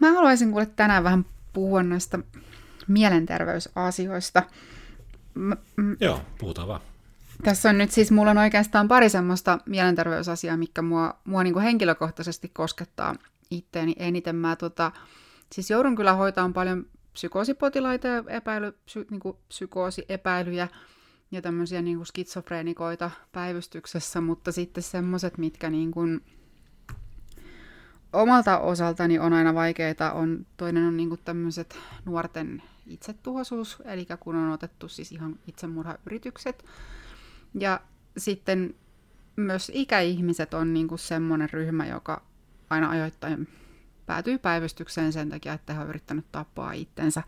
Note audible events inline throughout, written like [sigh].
Mä haluaisin kuule tänään vähän puhua näistä mielenterveysasioista. M- m- Joo, puhutaan vaan. Tässä on nyt siis, mulla on oikeastaan pari semmoista mielenterveysasiaa, mikä mua, mua niin kuin henkilökohtaisesti koskettaa itteeni eniten. Mä tota, siis joudun kyllä hoitamaan paljon psykoosipotilaita ja epäily, psy, niin kuin psykoosiepäilyjä ja tämmöisiä niin kuin skitsofreenikoita päivystyksessä, mutta sitten semmoiset, mitkä niin kuin omalta osaltani on aina vaikeita, on, toinen on niin kuin tämmöiset nuorten itsetuhoisuus, eli kun on otettu siis ihan itsemurhayritykset. Ja sitten myös ikäihmiset on niin kuin semmoinen ryhmä, joka aina ajoittain päätyy päivystykseen sen takia, että he ovat yrittänyt tappaa itsensä.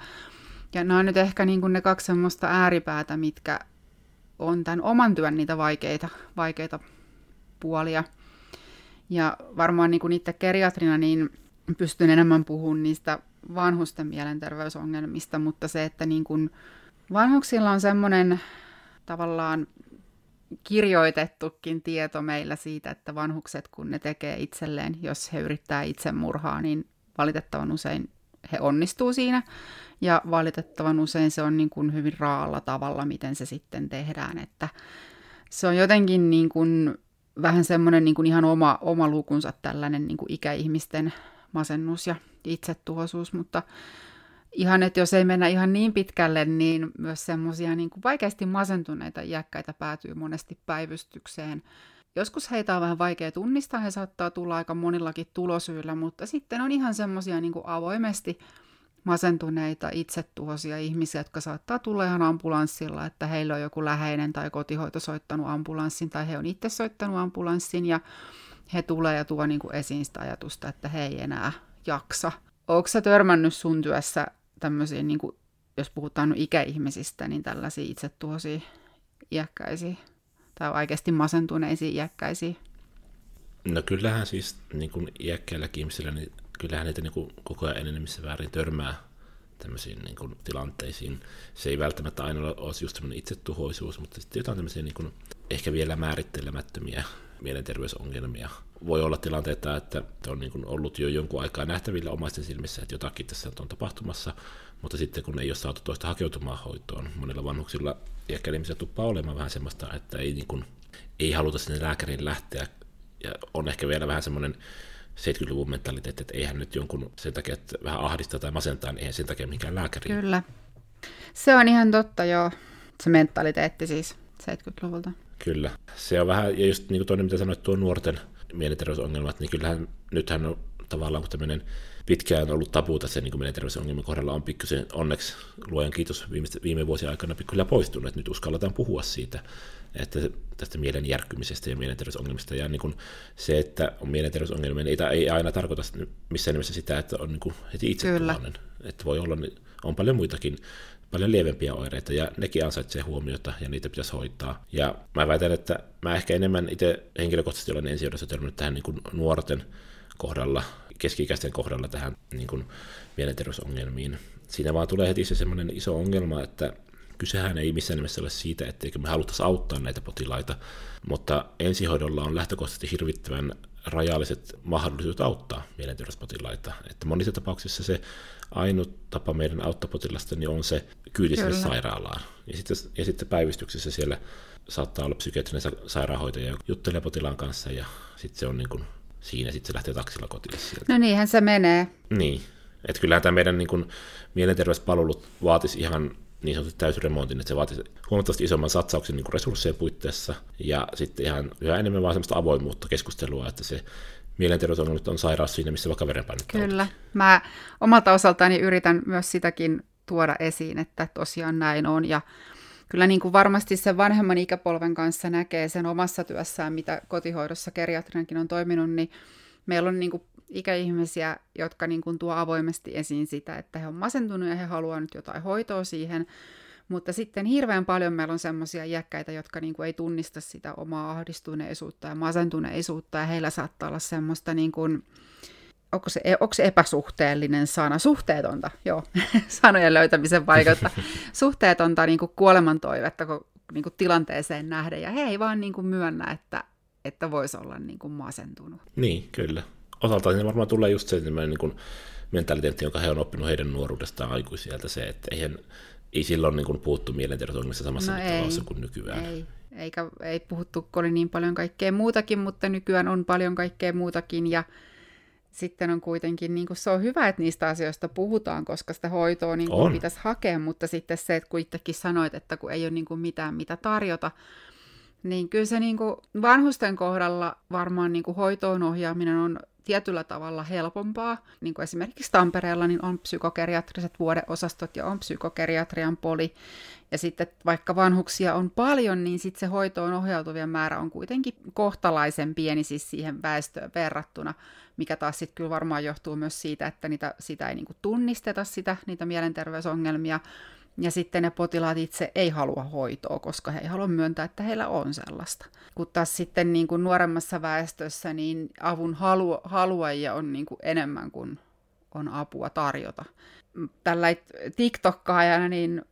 Ja nämä on nyt ehkä niin ne kaksi semmoista ääripäätä, mitkä on tämän oman työn niitä vaikeita, vaikeita puolia. Ja varmaan niin kuin itse geriatrina niin pystyn enemmän puhumaan niistä vanhusten mielenterveysongelmista, mutta se, että niin kuin vanhuksilla on semmoinen tavallaan kirjoitettukin tieto meillä siitä, että vanhukset, kun ne tekee itselleen, jos he yrittää itsemurhaa, niin valitettavan usein he onnistuu siinä. Ja valitettavan usein se on niin kuin hyvin raalla tavalla, miten se sitten tehdään. Että se on jotenkin niin kuin vähän semmoinen niin kuin ihan oma, oma lukunsa tällainen niin kuin ikäihmisten masennus ja itsetuhoisuus, mutta ihan, että jos ei mennä ihan niin pitkälle, niin myös semmoisia niin kuin vaikeasti masentuneita iäkkäitä päätyy monesti päivystykseen. Joskus heitä on vähän vaikea tunnistaa, he saattaa tulla aika monillakin tulosyillä, mutta sitten on ihan semmoisia niin avoimesti masentuneita, itsetuhoisia ihmisiä, jotka saattaa tulla ihan ambulanssilla, että heillä on joku läheinen tai kotihoito soittanut ambulanssin tai he on itse soittanut ambulanssin ja he tulee ja tuo niin kuin esiin sitä ajatusta, että he ei enää jaksa. Onko sä törmännyt sun työssä tämmöisiin, niin kuin, jos puhutaan ikäihmisistä, niin tällaisia itsetuhoisia iäkkäisiä tai oikeasti masentuneisiin iäkkäisiin? No kyllähän siis niin kuin iäkkäilläkin ihmisillä, niin kyllähän niitä niin kuin koko ajan enemmissä väärin törmää tämmöisiin niin kuin, tilanteisiin. Se ei välttämättä aina ole just semmoinen itsetuhoisuus, mutta sitten jotain tämmöisiä niin kuin, ehkä vielä määrittelemättömiä mielenterveysongelmia. Voi olla tilanteita, että on niin kuin ollut jo jonkun aikaa nähtävillä omaisten silmissä, että jotakin tässä on tapahtumassa, mutta sitten kun ei ole saatu toista hakeutumaan hoitoon, monilla vanhuksilla ja ihmisillä tuppaa olemaan vähän semmoista, että ei, niin kuin, ei haluta sinne lääkäriin lähteä, ja on ehkä vielä vähän semmoinen 70-luvun mentaliteetti, että eihän nyt jonkun sen takia, että vähän ahdistaa tai masentaa, niin eihän sen takia minkään lääkäriin. Kyllä. Se on ihan totta, joo. Se mentaliteetti siis 70-luvulta. Kyllä. Se on vähän, ja just niin kuin toinen, mitä sanoit, tuo nuorten mielenterveysongelmat, niin kyllähän nythän on tavallaan kun tämmöinen pitkään ollut tabu tässä niin mielenterveysongelmien kohdalla on pikkusen onneksi luojan kiitos viime, viime vuosien aikana pikkuhiljaa poistunut, että nyt uskalletaan puhua siitä, että tästä mielen järkkymisestä ja mielenterveysongelmista. Ja niin kuin se, että on mielenterveysongelmia, niin ei, ei aina tarkoita missään nimessä sitä, että on niin kuin heti itse Että voi olla, on paljon muitakin paljon lievempiä oireita, ja nekin ansaitsee huomiota, ja niitä pitäisi hoitaa. Ja mä väitän, että mä ehkä enemmän itse henkilökohtaisesti olen ensijohdossa törmännyt tähän niin kuin nuorten kohdalla, keski-ikäisten kohdalla tähän niin kuin mielenterveysongelmiin. Siinä vaan tulee heti se semmoinen iso ongelma, että kysehän ei missään nimessä ole siitä, etteikö me haluttaisi auttaa näitä potilaita, mutta ensihoidolla on lähtökohtaisesti hirvittävän rajalliset mahdollisuudet auttaa mielenterveyspotilaita. Että monissa tapauksissa se ainut tapa meidän auttaa potilasta niin on se kyyti sinne sairaalaan. Ja sitten, ja sitten päivystyksessä siellä saattaa olla psykiatrinen sairaanhoitaja, joka juttelee potilaan kanssa ja sitten se on niin kuin siinä, sitten se lähtee taksilla kotiin sieltä. No niinhän se menee. Niin, että kyllähän tämä meidän niin kuin, mielenterveyspalvelut vaatisi ihan niin sanotun täysremontin, että se vaatii huomattavasti isomman satsauksen niin resurssien puitteissa. Ja sitten ihan yhä enemmän vaan semmoista avoimuutta keskustelua, että se mielenterveysongelmat on sairaus siinä, missä vaikka verenpainetta Kyllä. Mä omalta osaltani yritän myös sitäkin tuoda esiin, että tosiaan näin on. Ja kyllä niin kuin varmasti sen vanhemman ikäpolven kanssa näkee sen omassa työssään, mitä kotihoidossa geriatrinenkin on toiminut, niin meillä on niin kuin ikäihmisiä, jotka niin kuin tuo avoimesti esiin sitä, että he on masentunut ja he haluavat nyt jotain hoitoa siihen, mutta sitten hirveän paljon meillä on semmoisia iäkkäitä, jotka niin kuin ei tunnista sitä omaa ahdistuneisuutta ja masentuneisuutta, ja heillä saattaa olla semmoista, niin kuin, onko, se, onko se epäsuhteellinen sana, suhteetonta, joo, [laughs] sanojen löytämisen paikasta, [laughs] suhteetonta niin kuin kuolemantoivetta niin kuin tilanteeseen nähden, ja he ei vaan niin kuin myönnä, että, että voisi olla niin kuin masentunut. Niin, kyllä osaltaan niin varmaan tulee just se niin kuin mentaliteetti, jonka he on oppinut heidän nuoruudestaan aikuisieltä, se, että eihän, ei silloin niin kuin puhuttu mielenterveysongelmista samassa no mittakaavassa kuin nykyään. Ei, eikä ei puhuttu oli niin paljon kaikkea muutakin, mutta nykyään on paljon kaikkea muutakin. Ja sitten on kuitenkin, niin kuin se on hyvä, että niistä asioista puhutaan, koska sitä hoitoa niin kuin pitäisi hakea, mutta sitten se, että kun itsekin sanoit, että kun ei ole niin kuin mitään mitä tarjota, niin kyllä se niin kuin vanhusten kohdalla varmaan niin kuin hoitoon ohjaaminen on tietyllä tavalla helpompaa. Niin kuin esimerkiksi Tampereella niin on psykokeriatriset vuodeosastot ja on psykokeriatrian poli. Ja sitten vaikka vanhuksia on paljon, niin sitten se hoitoon ohjautuvien määrä on kuitenkin kohtalaisen pieni siis siihen väestöön verrattuna, mikä taas sitten kyllä varmaan johtuu myös siitä, että niitä, sitä ei niin kuin tunnisteta sitä, niitä mielenterveysongelmia, ja sitten ne potilaat itse ei halua hoitoa, koska he ei halua myöntää, että heillä on sellaista. Kun taas sitten niin kuin nuoremmassa väestössä niin avun halu, haluajia on niin kuin enemmän kuin on apua tarjota. Tällä TikTokkaajana niin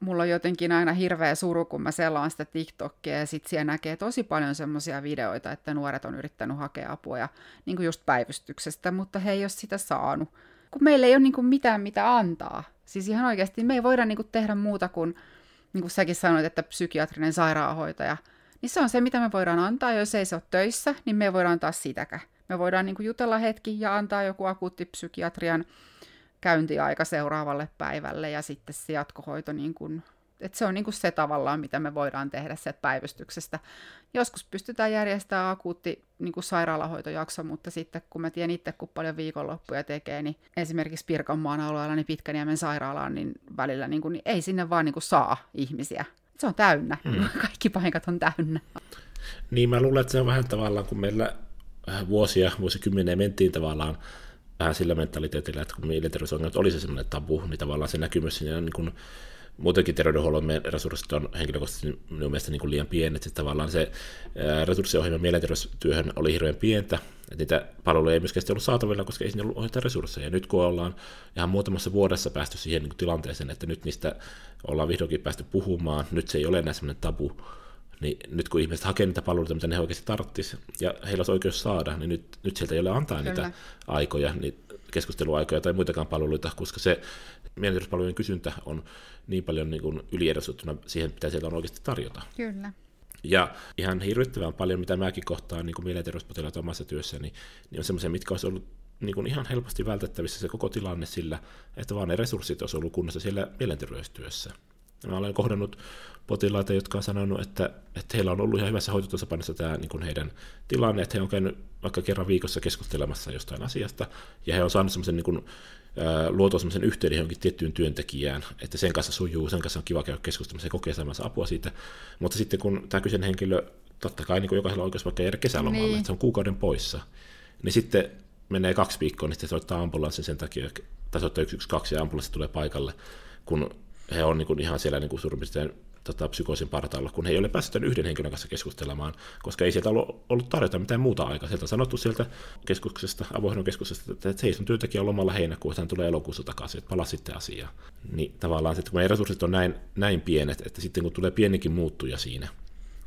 mulla on jotenkin aina hirveä suru, kun mä selaan sitä TikTokia ja sit siellä näkee tosi paljon semmoisia videoita, että nuoret on yrittänyt hakea apua ja niin kuin just päivystyksestä, mutta he ei ole sitä saanut kun meillä ei ole niin kuin mitään mitä antaa. Siis ihan oikeasti me ei voida niin kuin tehdä muuta kuin, niin kuin säkin sanoit, että psykiatrinen sairaanhoitaja. Niin se on se, mitä me voidaan antaa, jos ei se ole töissä, niin me ei voida antaa sitäkään. Me voidaan niin kuin jutella hetki ja antaa joku akuutti psykiatrian käyntiaika seuraavalle päivälle ja sitten se jatkohoito niin kuin et se on niin kuin se tavallaan, mitä me voidaan tehdä sieltä päivystyksestä. Joskus pystytään järjestämään akuutti niin kuin sairaalahoitojakso, mutta sitten kun mä tiedän itse, kun paljon viikonloppuja tekee, niin esimerkiksi Pirkanmaan alueella niin Pitkäniemen sairaalaan, niin välillä niin kuin, niin ei sinne vaan niin kuin saa ihmisiä. Se on täynnä. Hmm. [laughs] Kaikki paikat on täynnä. Niin, mä luulen, että se on vähän tavallaan, kun meillä vuosia, vuosikymmeniä mentiin tavallaan vähän sillä mentaliteetillä, että kun mielenterveysongelmat oli se semmoinen tabu, niin tavallaan se näkyy myös siinä niin kuin muutenkin terveydenhuollon resurssit on henkilökohtaisesti minun mielestä niin kuin liian pienet. Sitten tavallaan se resurssiohjelma mielenterveystyöhön oli hirveän pientä, että niitä palveluja ei myöskään ollut saatavilla, koska ei sinne ollut ohjata resursseja. Ja nyt kun ollaan ihan muutamassa vuodessa päästy siihen niin tilanteeseen, että nyt niistä ollaan vihdoinkin päästy puhumaan, nyt se ei ole enää sellainen tabu, niin nyt kun ihmiset hakee niitä palveluita, mitä ne oikeasti tarvitsisivat, ja heillä olisi oikeus saada, niin nyt, nyt sieltä ei ole antaa Kyllä. niitä aikoja, niin keskusteluaikoja tai muitakaan palveluita, koska se mielenterveyspalvelujen kysyntä on niin paljon niin kuin yliedustettuna siihen, mitä sieltä on oikeasti tarjota. Kyllä. Ja ihan hirvittävän paljon, mitä mäkin kohtaan niin mielenterveyspotilaita omassa työssäni, niin on semmoisia, mitkä olisi ollut niin kuin ihan helposti vältettävissä se koko tilanne sillä, että vaan ne resurssit olisi ollut kunnossa siellä mielenterveystyössä. Mä olen kohdannut potilaita, jotka on sanonut, että, että heillä on ollut ihan hyvässä hoitotasapainossa tämä niin kuin heidän tilanne, että he on käynyt vaikka kerran viikossa keskustelemassa jostain asiasta, ja he on saanut semmoisen niin luotua semmoisen yhteyden johonkin tiettyyn työntekijään, että sen kanssa sujuu, sen kanssa on kiva käydä keskustelemassa ja kokea saamansa apua siitä. Mutta sitten kun tämä kyseinen henkilö, totta kai niin kuin jokaisella on oikeus vaikka jäädä kesälomalle, niin. että se on kuukauden poissa, niin sitten menee kaksi viikkoa, niin sitten soittaa ambulanssin sen takia, tai soittaa 112 ja ambulanssi tulee paikalle, kun he on niin kuin ihan siellä niin kuin tota, psykoosin partaalla, kun he ei ole päässyt yhden henkilön kanssa keskustelemaan, koska ei sieltä ollut, ollut tarjota mitään muuta aikaa. Sieltä on sanottu sieltä keskuksesta, avoinhoidon keskuksesta, että hei, sun työntekijä on lomalla heinäkuussa, hän tulee elokuussa takaisin, että palaa sitten asiaan. Niin tavallaan sitten, kun resurssit on näin, näin pienet, että sitten kun tulee pienikin muuttuja siinä,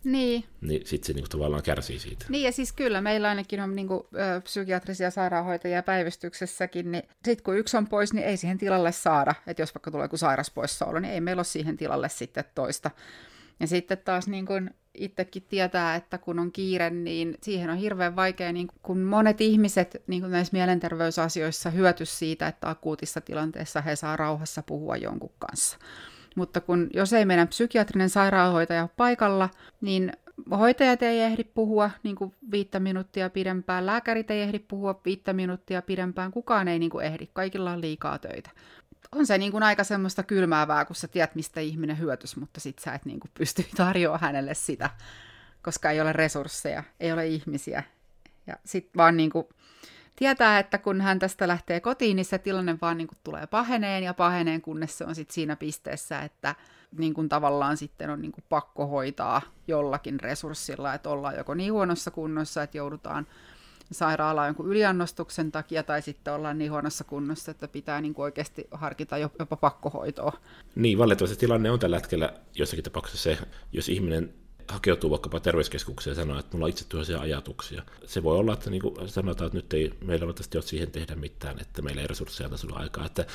niin. Niin sitten se niinku tavallaan kärsii siitä. Niin ja siis kyllä meillä ainakin on niinku, ö, psykiatrisia sairaanhoitajia päivystyksessäkin, niin sitten kun yksi on pois, niin ei siihen tilalle saada. Että jos vaikka tulee joku sairaspoissaolo, niin ei meillä ole siihen tilalle sitten toista. Ja sitten taas niin kun itsekin tietää, että kun on kiire, niin siihen on hirveän vaikea, niin kun monet ihmiset niin kun näissä mielenterveysasioissa hyöty siitä, että akuutissa tilanteessa he saa rauhassa puhua jonkun kanssa. Mutta kun, jos ei meidän psykiatrinen sairaanhoitaja ole paikalla, niin hoitajat ei ehdi puhua niin kuin viittä minuuttia pidempään, lääkärit ei ehdi puhua viittä minuuttia pidempään, kukaan ei niin kuin ehdi, kaikilla on liikaa töitä. On se niin kuin aika semmoista kylmäävää, kun sä tiedät, mistä ihminen hyötys, mutta sit sä et niin kuin pysty [laughs] tarjoamaan hänelle sitä, koska ei ole resursseja, ei ole ihmisiä. Ja sit vaan niin kuin, tietää, että kun hän tästä lähtee kotiin, niin se tilanne vaan niin kuin tulee paheneen ja paheneen, kunnes se on sitten siinä pisteessä, että niin kuin tavallaan sitten on niin kuin pakko hoitaa jollakin resurssilla, että ollaan joko niin huonossa kunnossa, että joudutaan sairaalaan jonkun yliannostuksen takia, tai sitten ollaan niin huonossa kunnossa, että pitää niin kuin oikeasti harkita jopa pakkohoitoa. Niin, valitettavasti tilanne on tällä hetkellä jossakin tapauksessa se, jos ihminen hakeutuu vaikkapa terveyskeskukseen ja sanoo, että mulla on itse ajatuksia. Se voi olla, että niin kuin sanotaan, että nyt ei meillä ole siihen tehdä mitään, että meillä ei resursseja tasolla aikaa, että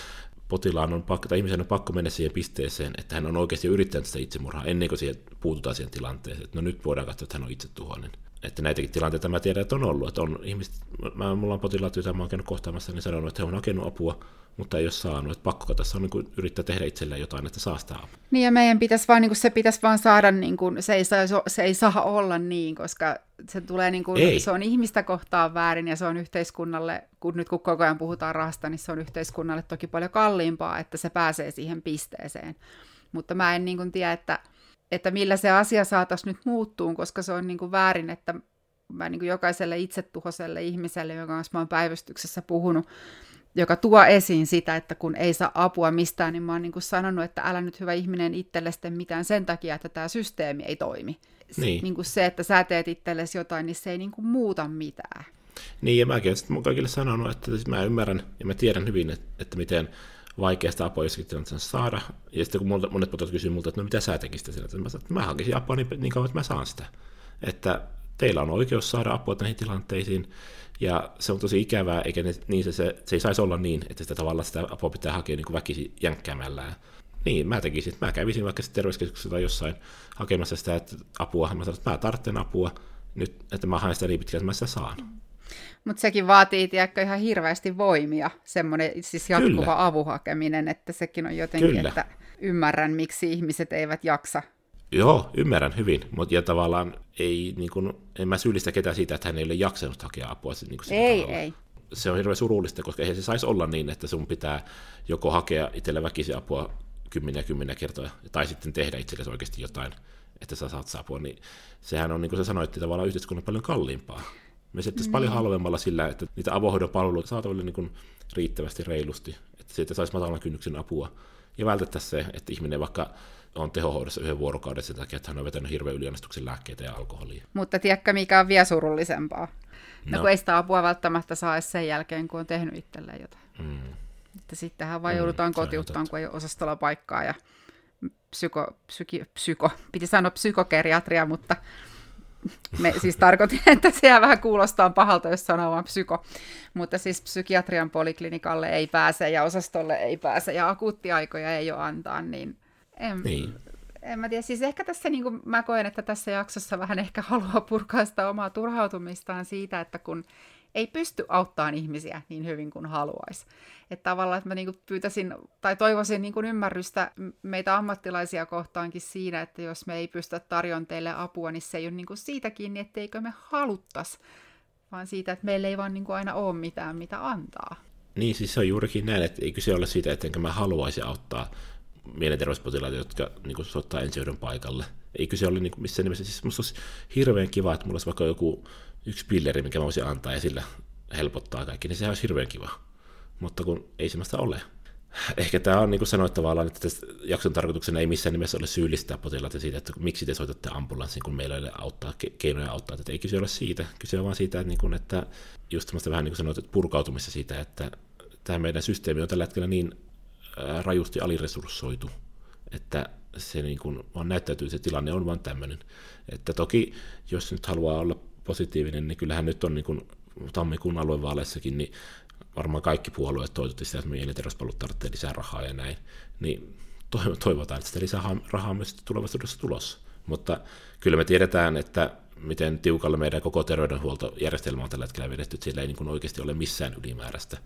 potilaan on pakko, tai ihmisen on pakko mennä siihen pisteeseen, että hän on oikeasti yrittänyt sitä itsemurhaa ennen kuin siihen puututaan siihen tilanteeseen. Että no nyt voidaan katsoa, että hän on itsetuhoinen. Että näitäkin tilanteita mä tiedän, että on ollut. Että on ihmiset, mä, mulla on potilaat, joita mä oon käynyt kohtaamassa, niin sanonut, että he on hakenut apua, mutta ei ole saanut. Että pakko tässä on niin kuin, yrittää tehdä itselleen jotain, että saa sitä apua. Niin ja meidän pitäisi vaan, niin kuin, se pitäisi vaan saada, niin kuin, se, ei saa, se ei saa olla niin, koska se tulee niin kuin, se on ihmistä kohtaan väärin ja se on yhteiskunnalle, kun nyt kun koko ajan puhutaan rahasta, niin se on yhteiskunnalle toki paljon kalliimpaa, että se pääsee siihen pisteeseen. Mutta mä en niin kuin, tiedä, että että millä se asia saataisiin nyt muuttuun, koska se on niin kuin väärin, että mä niin kuin jokaiselle itsetuhoiselle ihmiselle, jonka kanssa mä oon päivystyksessä puhunut, joka tuo esiin sitä, että kun ei saa apua mistään, niin mä oon niin kuin sanonut, että älä nyt hyvä ihminen itselle mitään sen takia, että tämä systeemi ei toimi. Niin. Niin kuin se, että sä teet itsellesi jotain, niin se ei niin kuin muuta mitään. Niin, ja mäkin olen kaikille sanonut, että siis mä ymmärrän ja mä tiedän hyvin, että, että miten vaikeasta apua jossakin tilanteessa saada. Ja sitten kun monet potilaat kysyvät multa, että no mitä sä tekisit sillä, mä, sanon, että mä hakisin apua niin, niin kauan, että mä saan sitä. Että teillä on oikeus saada apua näihin tilanteisiin, ja se on tosi ikävää, eikä ne, niin se, se, se ei saisi olla niin, että sitä tavallaan sitä apua pitää hakea niin väkisin jänkkäämällä. Niin, mä tekisin, mä kävisin vaikka terveyskeskuksessa tai jossain hakemassa sitä että apua, mä sanon, että mä tarvitsen apua, nyt, että mä haen sitä niin pitkään, että mä sitä saan. Mutta sekin vaatii, tiedätkö, ihan hirveästi voimia, semmoinen siis jatkuva Kyllä. avuhakeminen, että sekin on jotenkin, Kyllä. että ymmärrän, miksi ihmiset eivät jaksa. Joo, ymmärrän hyvin, mutta ja tavallaan ei, niin kun, en mä syyllistä ketään siitä, että hän ei ole jaksanut hakea apua. Niin ei, tavalla. ei. Se on hirveän surullista, koska eihän se saisi olla niin, että sun pitää joko hakea itselle väkisin apua kymmeniä kymmeniä kertoja, tai sitten tehdä itsellesi oikeasti jotain, että sä saat apua, niin sehän on, niin kuin sä sanoit, tavallaan yhteiskunnan paljon kalliimpaa. Me sitten mm. paljon halvemmalla sillä, että niitä avohoidon palveluita saataville niin kuin riittävästi reilusti, että siitä saisi matalan kynnyksen apua. Ja vältettäisiin se, että ihminen vaikka on tehohoidossa yhden vuorokauden sen takia, että hän on vetänyt hirveän yliannostuksen lääkkeitä ja alkoholia. Mutta tiedätkö, mikä on vielä surullisempaa? No. no kun ei sitä apua välttämättä saa edes sen jälkeen, kun on tehnyt itselleen jotain. Mm. Että sittenhän vaan mm, joudutaan kotiuttaan, kun ei ole osastolla paikkaa ja psyko, psyki, psyko, piti sanoa psykokeriatria, mutta me siis tarkoitin, että se vähän kuulostaa pahalta, jos sanoo vaan psyko. Mutta siis psykiatrian poliklinikalle ei pääse ja osastolle ei pääse ja akuuttiaikoja ei ole antaa, niin en, niin. en mä tiedä. Siis ehkä tässä niin kuin mä koen, että tässä jaksossa vähän ehkä haluaa purkaa sitä omaa turhautumistaan siitä, että kun ei pysty auttamaan ihmisiä niin hyvin kuin haluaisi. Että tavallaan, että mä niin pyytäisin tai toivoisin niin ymmärrystä meitä ammattilaisia kohtaankin siinä, että jos me ei pystytä tarjoamaan teille apua, niin se ei ole niin siitä kiinni, etteikö me haluttaisi, vaan siitä, että meillä ei vaan niin aina ole mitään, mitä antaa. Niin, siis se on juurikin näin, että ei kyse ole siitä, että mä haluaisi auttaa mielenterveyspotilaita, jotka niin soittaa ensihoidon paikalle. Ei kyse ole niin missään nimessä. Siis musta olisi hirveän kiva, että mulla olisi vaikka joku yksi pilleri, mikä mä voisin antaa ja sillä helpottaa kaikki, niin sehän olisi hirveän kiva. Mutta kun ei semmoista ole. Ehkä tämä on niin kuin sanoit tavallaan, että tässä jakson tarkoituksena ei missään nimessä ole syyllistää potilaita siitä, että miksi te soitatte ambulanssin, kun meillä ei ole auttaa, keinoja auttaa. Että ei kyse ole siitä. Kyse on vaan siitä, että, niin kuin, että just semmoista vähän niin kuin sanoit, että purkautumista siitä, että tämä meidän systeemi on tällä hetkellä niin rajusti aliresurssoitu, että se niin kuin on näyttäytyy, se tilanne on vain tämmöinen. Että toki, jos nyt haluaa olla positiivinen, niin kyllähän nyt on niin kuin tammikuun aluevaaleissakin, niin varmaan kaikki puolueet toivotti sitä, että mielenterveyspalvelut tarvitsee lisää rahaa ja näin. Niin toivotaan, että sitä lisää rahaa myös tulevaisuudessa tulossa. Mutta kyllä me tiedetään, että miten tiukalle meidän koko terveydenhuoltojärjestelmä on tällä hetkellä vedetty, että siellä ei niin kuin oikeasti ole missään ylimääräistä.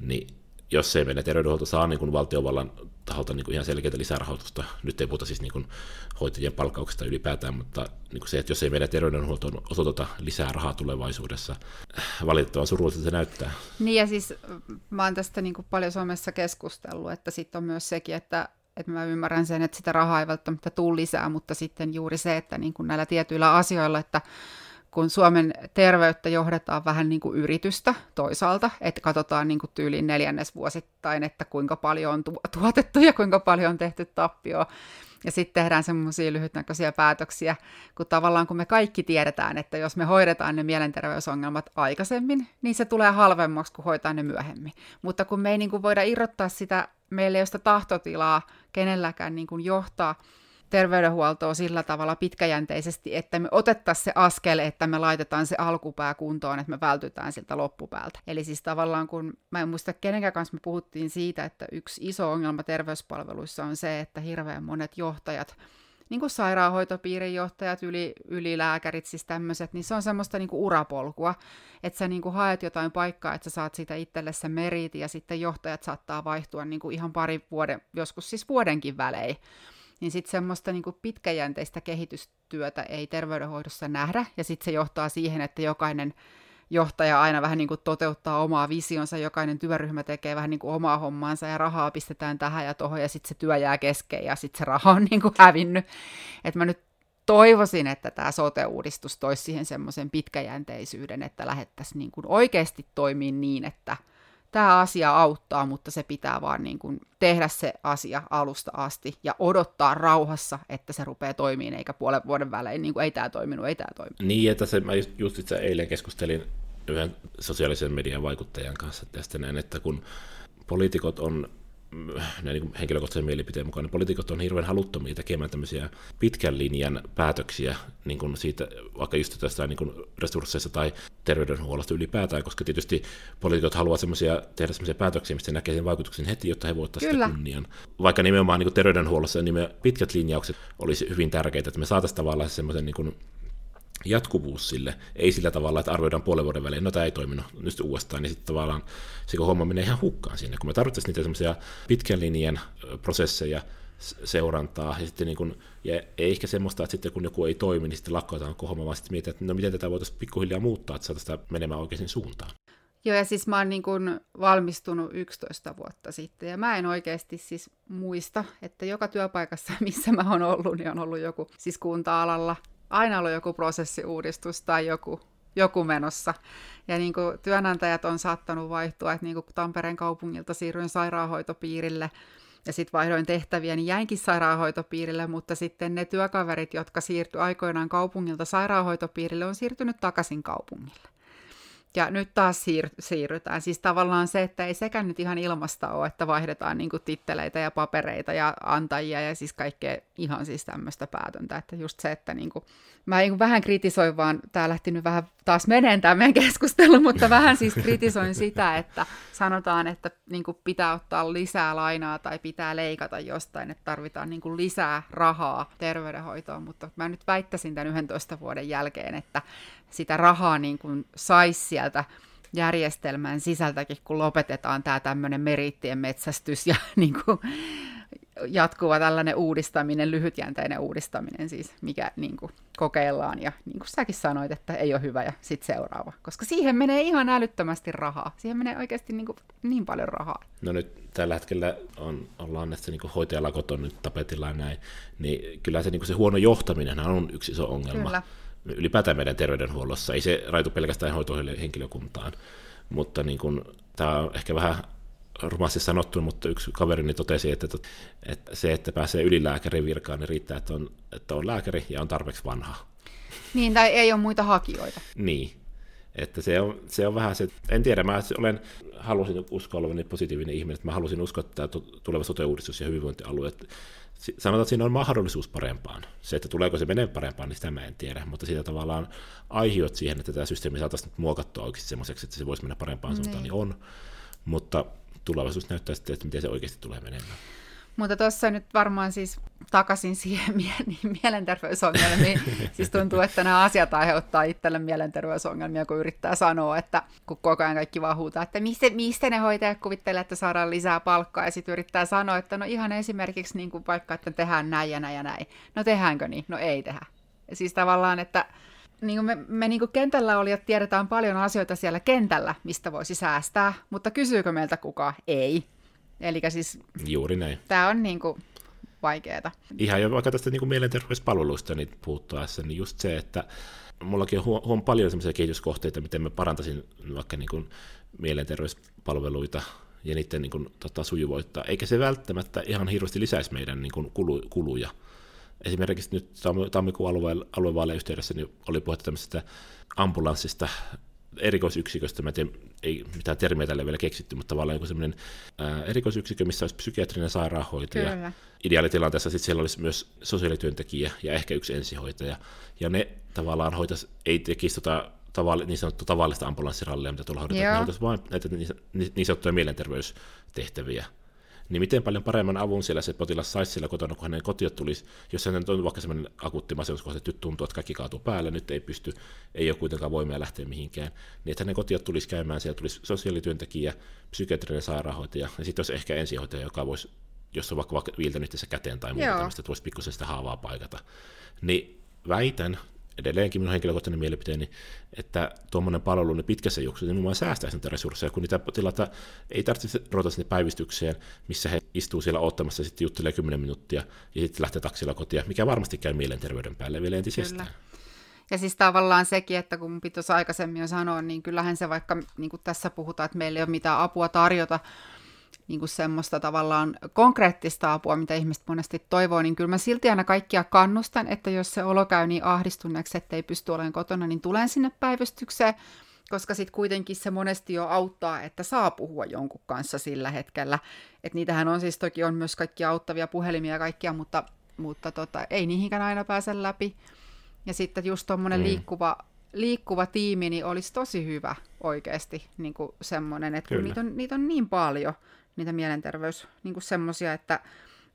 Niin jos ei meidän terveydenhuolto saa niin kuin valtiovallan taholta niin kuin ihan selkeää lisärahoitusta, nyt ei puhuta siis niin kuin hoitajien palkkauksesta ylipäätään, mutta niin kuin se, että jos ei meidän terveydenhuoltoon osoiteta lisää rahaa tulevaisuudessa, valitettavan surullista se näyttää. Niin ja siis mä oon tästä niin kuin paljon Suomessa keskustellut, että sitten on myös sekin, että että mä ymmärrän sen, että sitä rahaa ei välttämättä tule lisää, mutta sitten juuri se, että niin kuin näillä tietyillä asioilla, että kun Suomen terveyttä johdetaan vähän niin kuin yritystä toisaalta, että katsotaan niin kuin tyyliin neljännesvuosittain, että kuinka paljon on tuotettu ja kuinka paljon on tehty tappioa. Ja sitten tehdään semmoisia lyhytnäköisiä päätöksiä, kun tavallaan kun me kaikki tiedetään, että jos me hoidetaan ne mielenterveysongelmat aikaisemmin, niin se tulee halvemmaksi kuin hoitaa ne myöhemmin. Mutta kun me ei niin kuin voida irrottaa sitä, meille ei ole sitä tahtotilaa kenelläkään niin kuin johtaa terveydenhuoltoa sillä tavalla pitkäjänteisesti, että me otettaisiin se askel, että me laitetaan se alkupää kuntoon, että me vältytään siltä loppupäältä. Eli siis tavallaan kun, mä en muista kenenkään kanssa me puhuttiin siitä, että yksi iso ongelma terveyspalveluissa on se, että hirveän monet johtajat niin kuin sairaanhoitopiirin johtajat, yli, ylilääkärit, siis tämmöiset, niin se on semmoista niin kuin urapolkua, että sä niin kuin haet jotain paikkaa, että sä saat siitä itsellesi merit, ja sitten johtajat saattaa vaihtua niin kuin ihan pari vuoden, joskus siis vuodenkin välein. Niin sitten semmoista niin pitkäjänteistä kehitystyötä ei terveydenhoidossa nähdä, ja sitten se johtaa siihen, että jokainen johtaja aina vähän niin kuin toteuttaa omaa visionsa, jokainen työryhmä tekee vähän niin kuin omaa hommaansa ja rahaa pistetään tähän ja tuohon ja sitten se työ jää kesken ja sitten se raha on [laughs] niin kuin hävinnyt. Et mä nyt toivoisin, että tämä sote-uudistus toisi siihen semmoisen pitkäjänteisyyden, että lähettäisiin niin oikeasti toimii niin, että tämä asia auttaa, mutta se pitää vaan niin kuin tehdä se asia alusta asti ja odottaa rauhassa, että se rupeaa toimimaan, eikä puolen vuoden välein, niin kuin ei tämä toiminut, ei tämä toiminut. Niin, että se, mä just, just itse eilen keskustelin yhden sosiaalisen median vaikuttajan kanssa tästä näin, että kun poliitikot on näin niin henkilökohtaisen mielipiteen mukaan, niin poliitikot on hirveän haluttomia tekemään tämmöisiä pitkän linjan päätöksiä niin kuin siitä, vaikka just tästä niin kuin resursseista tai terveydenhuollosta ylipäätään, koska tietysti poliitikot haluavat semmoisia, tehdä semmoisia päätöksiä, mistä näkee sen vaikutuksen heti, jotta he voivat sitä kunnian. Vaikka nimenomaan niin kuin terveydenhuollossa niin pitkät linjaukset olisi hyvin tärkeitä, että me saataisiin tavallaan semmoisen niin kuin jatkuvuus sille, ei sillä tavalla, että arvioidaan puolen vuoden välein, no tämä ei toiminut nyt uudestaan, niin sitten tavallaan se homma menee ihan hukkaan sinne, kun me tarvittaisiin niitä semmoisia pitkän linjan prosesseja, seurantaa, ja sitten niin kun, ja ei ehkä semmoista, että sitten kun joku ei toimi, niin sitten lakkautetaan koko homma, vaan sitten mietitään, että no miten tätä voitaisiin pikkuhiljaa muuttaa, että saataisiin sitä menemään oikeaan suuntaan. Joo, ja siis mä oon niin kun valmistunut 11 vuotta sitten, ja mä en oikeasti siis muista, että joka työpaikassa, [laughs] missä mä oon ollut, niin on ollut joku, siis kunta-alalla, aina ollut joku prosessiuudistus tai joku, joku menossa. Ja niin kuin työnantajat on saattanut vaihtua, että niin kuin Tampereen kaupungilta siirryin sairaanhoitopiirille ja sitten vaihdoin tehtäviä, niin jäinkin sairaanhoitopiirille, mutta sitten ne työkaverit, jotka siirtyi aikoinaan kaupungilta sairaanhoitopiirille, on siirtynyt takaisin kaupungille. Ja nyt taas siir- siirrytään. Siis tavallaan se, että ei sekään nyt ihan ilmasta ole, että vaihdetaan niin kuin titteleitä ja papereita ja antajia ja siis kaikkea ihan siis tämmöistä päätöntä. Että just se, että niin kuin, mä niin vähän kritisoin vaan, tää lähti nyt vähän taas meneen tämä meidän keskustelu, mutta vähän siis kritisoin sitä, että sanotaan, että niin kuin pitää ottaa lisää lainaa tai pitää leikata jostain, että tarvitaan niin kuin lisää rahaa terveydenhoitoon, mutta mä nyt väittäisin tämän 11 vuoden jälkeen, että sitä rahaa niin kuin saisi sieltä järjestelmän sisältäkin, kun lopetetaan tämä tämmöinen merittien metsästys ja [laughs] niin kuin, jatkuva tällainen uudistaminen, lyhytjänteinen uudistaminen siis, mikä niin kuin, kokeillaan ja niin kuin säkin sanoit, että ei ole hyvä ja sitten seuraava. Koska siihen menee ihan älyttömästi rahaa. Siihen menee oikeasti niin, kuin, niin paljon rahaa. No nyt tällä hetkellä on, ollaan, se niin hoitajalakot on nyt tapetilla ja näin, niin kyllä se, niin kuin se huono johtaminen on yksi iso ongelma. Kyllä ylipäätään meidän terveydenhuollossa. Ei se raitu pelkästään hoitohenkilökuntaan, mutta niin kuin, tämä on ehkä vähän rumasti sanottu, mutta yksi kaverini totesi, että, että se, että pääsee ylilääkärin virkaan, niin riittää, että on, että on lääkäri ja on tarpeeksi vanha. Niin, tai ei ole muita hakijoita. Niin, että se on, se on vähän se, en tiedä, mä olen, halusin uskoa olevani positiivinen ihminen, että mä halusin uskoa, että tämä tuleva sote-uudistus ja hyvinvointialue, että sanotaan, että siinä on mahdollisuus parempaan. Se, että tuleeko se menee parempaan, niin sitä mä en tiedä, mutta siitä tavallaan aihiot siihen, että tämä systeemi saataisiin muokattua oikeasti semmoiseksi, että se voisi mennä parempaan niin. suuntaan, niin on. Mutta tulevaisuus näyttää sitten, että miten se oikeasti tulee menemään. Mutta tuossa nyt varmaan siis takaisin siihen [laughs] mielenterveysongelmiin. siis tuntuu, että nämä asiat aiheuttaa itselle mielenterveysongelmia, kun yrittää sanoa, että kun koko ajan kaikki vaan huutaa, että mistä, mistä ne hoitajat kuvittelee, että saadaan lisää palkkaa, ja sitten yrittää sanoa, että no ihan esimerkiksi niin kuin vaikka, että tehdään näin ja näin ja näin. No tehdäänkö niin? No ei tehdä. Siis tavallaan, että niin kuin me, me niin kuin kentällä olijat tiedetään paljon asioita siellä kentällä, mistä voisi säästää, mutta kysyykö meiltä kukaan? Ei. Eli siis... Juuri näin. Tämä on niin kuin vaikeaa. Ihan jo vaikka tästä niin kuin mielenterveyspalveluista niin puuttuessa, niin just se, että mullakin on huom paljon sellaisia kehityskohteita, miten mä parantaisin vaikka niin kuin mielenterveyspalveluita ja niiden niin kuin, tota, sujuvoittaa, eikä se välttämättä ihan hirveästi lisäisi meidän niin kuin, kulu, kuluja. Esimerkiksi nyt tammikuun alue, aluevaalejen yhteydessä niin oli puhetta tämmöisestä ambulanssista erikoisyksiköstä, mä en tiedä, ei mitään termiä tälle vielä keksitty, mutta tavallaan joku semmoinen erikoisyksikö, missä olisi psykiatrinen sairaanhoitaja. Kyllä. Ideaalitilanteessa sitten siellä olisi myös sosiaalityöntekijä ja ehkä yksi ensihoitaja. Ja ne tavallaan hoitaisi, ei tekisi tota tavalli, niin sanottu tavallista ambulanssirallia, mitä tuolla hoidetaan, ne hoitaisi vain näitä niin, niin sanottuja mielenterveystehtäviä niin miten paljon paremman avun siellä se potilas saisi siellä kotona, kun hänen kotiin tulisi, jos hänen on vaikka sellainen akuutti masennuskohta, että nyt tuntuu, että kaikki kaatuu päälle, nyt ei pysty, ei ole kuitenkaan voimia lähteä mihinkään, niin että hänen kotiin tulisi käymään, siellä tulisi sosiaalityöntekijä, psykiatrinen sairaanhoitaja, ja sitten olisi ehkä ensihoitaja, joka voisi, jos on vaikka, vaikka viiltänyt se käteen tai muuta Joo. tämmöistä, että voisi pikkusen sitä haavaa paikata. Niin väitän, edelleenkin minun henkilökohtainen mielipiteeni, että tuommoinen palvelu niin pitkässä juoksussa nimenomaan säästäisi niitä resursseja, kun niitä potilaita ei tarvitse ruveta sinne päivystykseen, missä he istuu siellä ottamassa sitten juttelee 10 minuuttia ja sitten lähtee taksilla kotia, mikä varmasti käy mielenterveyden päälle vielä entisestään. Kyllä. Ja siis tavallaan sekin, että kun pitäisi aikaisemmin jo sanoa, niin kyllähän se vaikka, niin kuin tässä puhutaan, että meillä ei ole mitään apua tarjota, niin kuin semmoista tavallaan konkreettista apua, mitä ihmiset monesti toivoo, niin kyllä mä silti aina kaikkia kannustan, että jos se olo käy niin ahdistuneeksi, että ei pysty olemaan kotona, niin tulen sinne päivystykseen, koska sitten kuitenkin se monesti jo auttaa, että saa puhua jonkun kanssa sillä hetkellä. Että niitähän on siis toki on myös kaikki auttavia puhelimia ja kaikkia, mutta, mutta tota, ei niihinkään aina pääse läpi. Ja sitten just tuommoinen mm. liikkuva, liikkuva tiimi niin olisi tosi hyvä oikeasti niin kuin semmoinen, että kun niitä on, niitä on niin paljon, niitä mielenterveys, niin kuin semmoisia, että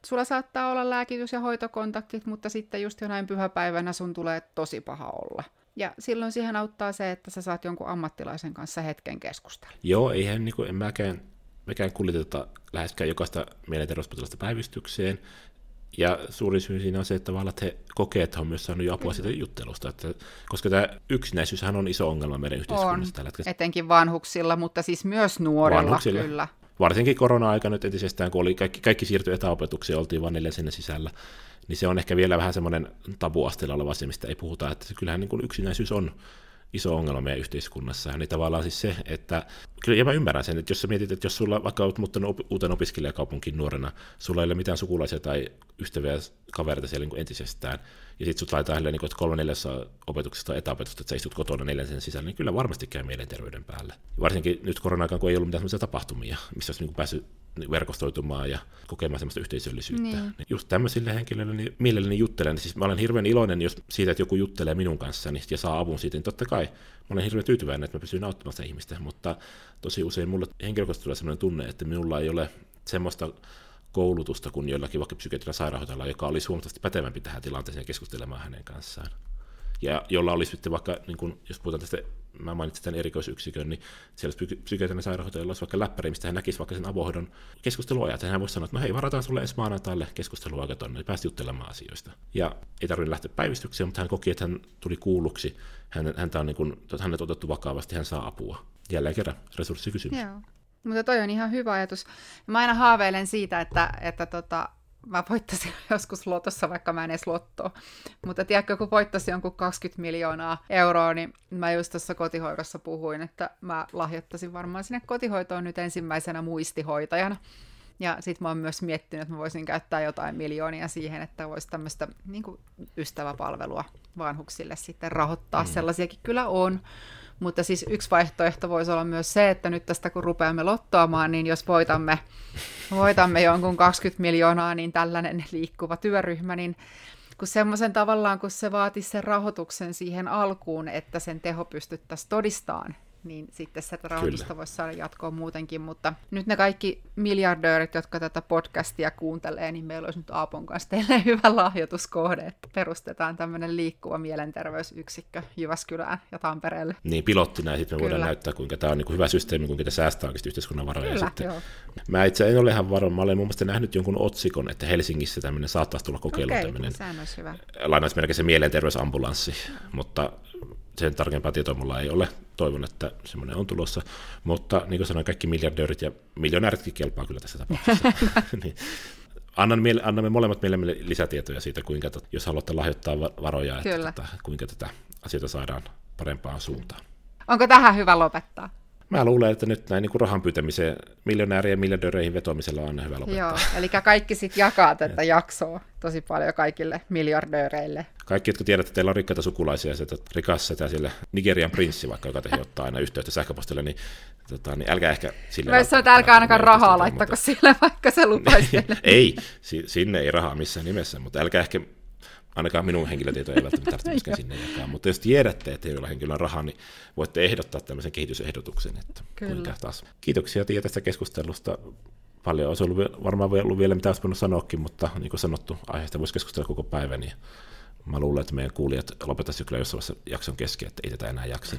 sulla saattaa olla lääkitys- ja hoitokontaktit, mutta sitten just jonain pyhäpäivänä sun tulee tosi paha olla. Ja silloin siihen auttaa se, että sä saat jonkun ammattilaisen kanssa hetken keskustella. Joo, eihän niin kuin, en mäkään, mekään kuljeteta läheskään jokaista mielenterveyspotilasta päivystykseen. Ja suurin syy siinä on se, että tavallaan he kokee, että on myös saanut apua siitä juttelusta. Että, koska tämä yksinäisyyshän on iso ongelma meidän yhteiskunnassa on, tällä hetkellä. etenkin vanhuksilla, mutta siis myös nuorilla vanhuksilla. kyllä varsinkin korona-aika nyt entisestään, kun oli kaikki, kaikki siirtyi etäopetukseen, oltiin vain neljä sinne sisällä, niin se on ehkä vielä vähän semmoinen tabuasteella oleva asia, mistä ei puhuta, että kyllähän niin kuin yksinäisyys on iso ongelma meidän yhteiskunnassa. Niin tavallaan siis se, että kyllä ja mä ymmärrän sen, että jos sä mietit, että jos sulla vaikka olet muuttanut op- uuteen opiskelijakaupunkiin nuorena, sulla ei ole mitään sukulaisia tai ystäviä kavereita siellä niin entisestään, ja sitten sut laitetaan niin että kolme neljässä opetuksesta etäopetusta, että sä istut kotona neljän sisällä, niin kyllä varmasti käy mielenterveyden päälle. Varsinkin nyt korona-aikaan, kun ei ollut mitään tapahtumia, missä olisi niin päässyt verkostoitumaan ja kokemaan semmoista yhteisöllisyyttä. Niin. niin just tämmöisille henkilöille niin mielelläni juttelen. Siis mä olen hirveän iloinen jos siitä, että joku juttelee minun kanssani ja saa avun siitä, niin totta kai mä olen hirveän tyytyväinen, että mä pystyn auttamaan sitä ihmistä, mutta tosi usein mulle henkilökohtaisesti tulee sellainen tunne, että minulla ei ole semmoista koulutusta kuin jollakin vaikka psykiatrian sairaanhoitajalla, joka olisi huomattavasti pätevämpi tähän tilanteeseen keskustelemaan hänen kanssaan. Ja jolla olisi sitten vaikka, niin kun, jos puhutaan tästä, mä mainitsin tämän erikoisyksikön, niin siellä psykiatrinen sairaanhoitajalla olisi vaikka läppäri, mistä hän näkisi vaikka sen avohoidon keskusteluajat. Ja hän voisi sanoa, että no hei, varataan sulle ensi maanantaille keskusteluaika tuonne, niin pääsi juttelemaan asioista. Ja ei tarvinnut lähteä päivystykseen, mutta hän koki, että hän tuli kuulluksi, hän, häntä on niin kuin, hänet otettu vakavasti, hän saa apua. Jälleen kerran resurssikysymys. Joo. Mutta toi on ihan hyvä ajatus. Mä aina haaveilen siitä, että, että tota, mä voittasin [laughs] joskus lotossa, vaikka mä en edes lottoa. Mutta tiedätkö, kun voittasin jonkun 20 miljoonaa euroa, niin mä just tuossa kotihoidossa puhuin, että mä lahjoittaisin varmaan sinne kotihoitoon nyt ensimmäisenä muistihoitajana. Ja sit mä oon myös miettinyt, että mä voisin käyttää jotain miljoonia siihen, että voisi tämmöistä niin ystäväpalvelua vanhuksille sitten rahoittaa. Mm. Sellaisiakin kyllä on. Mutta siis yksi vaihtoehto voisi olla myös se, että nyt tästä kun rupeamme lottoamaan, niin jos voitamme, voitamme jonkun 20 miljoonaa, niin tällainen liikkuva työryhmä, niin kun semmoisen tavallaan, kun se vaatisi sen rahoituksen siihen alkuun, että sen teho pystyttäisiin todistamaan, niin sitten sitä rahoitusta Kyllä. voisi saada jatkoa muutenkin, mutta nyt ne kaikki miljardöörit, jotka tätä podcastia kuuntelee, niin meillä olisi nyt Aapon kanssa teille [laughs] hyvä lahjoituskohde, että perustetaan tämmöinen liikkuva mielenterveysyksikkö Jyväskylään ja Tampereelle. Niin, pilottina ja sitten me Kyllä. voidaan näyttää, kuinka tämä on niin kuin hyvä systeemi, kuinka tämä säästää oikeasti yhteiskunnan varoja. Kyllä, sitten... joo. Mä itse en ole ihan varma, mä olen mun mielestä nähnyt jonkun otsikon, että Helsingissä tämmöinen saattaisi tulla kokeilu okay, tämmöinen lainausmerkeissä mielenterveysambulanssi, mutta sen tarkempaa tietoa mulla ei ole. Toivon, että semmoinen on tulossa. Mutta niin kuin sanoin, kaikki miljardöörit ja miljonääritkin kelpaa kyllä tässä tapauksessa. [laughs] [laughs] niin. Annan miele- annamme molemmat mielemme lisätietoja siitä, kuinka, tot, jos haluatte lahjoittaa varoja, että tota, kuinka tätä asioita saadaan parempaan suuntaan. Onko tähän hyvä lopettaa? Mä luulen, että nyt näin niin rahan pyytämiseen miljonäärien ja miljardööreihin vetoamisella on aina hyvä lopettaa. Joo, eli kaikki sitten jakaa tätä jaksoa tosi paljon kaikille miljardööreille. Kaikki, jotka tiedätte, että teillä on rikkaita sukulaisia, että rikas setä sille Nigerian prinssi, vaikka joka teihin ottaa aina yhteyttä sähköpostille, niin, tota, niin älkää ehkä sille... Mä sanoin, että älkää ainakaan rahaa laittako sille, vaikka se lupaisi [laughs] Ei, sinne ei rahaa missään nimessä, mutta älkää ehkä ainakaan minun henkilötietoja ei välttämättä tarvitse myöskään sinne jakaa, mutta jos tiedätte, että jollain henkilöllä on rahaa, niin voitte ehdottaa tämmöisen kehitysehdotuksen, että Kyllä. kuinka taas. Kiitoksia Tiia tästä keskustelusta. Paljon olisi ollut, varmaan ollut vielä mitä olisi voinut sanoakin, mutta niin kuin sanottu, aiheesta voisi keskustella koko päivän. Niin mä luulen, että meidän kuulijat lopettaisivat kyllä jossain jakson kesken, että ei tätä enää jaksa.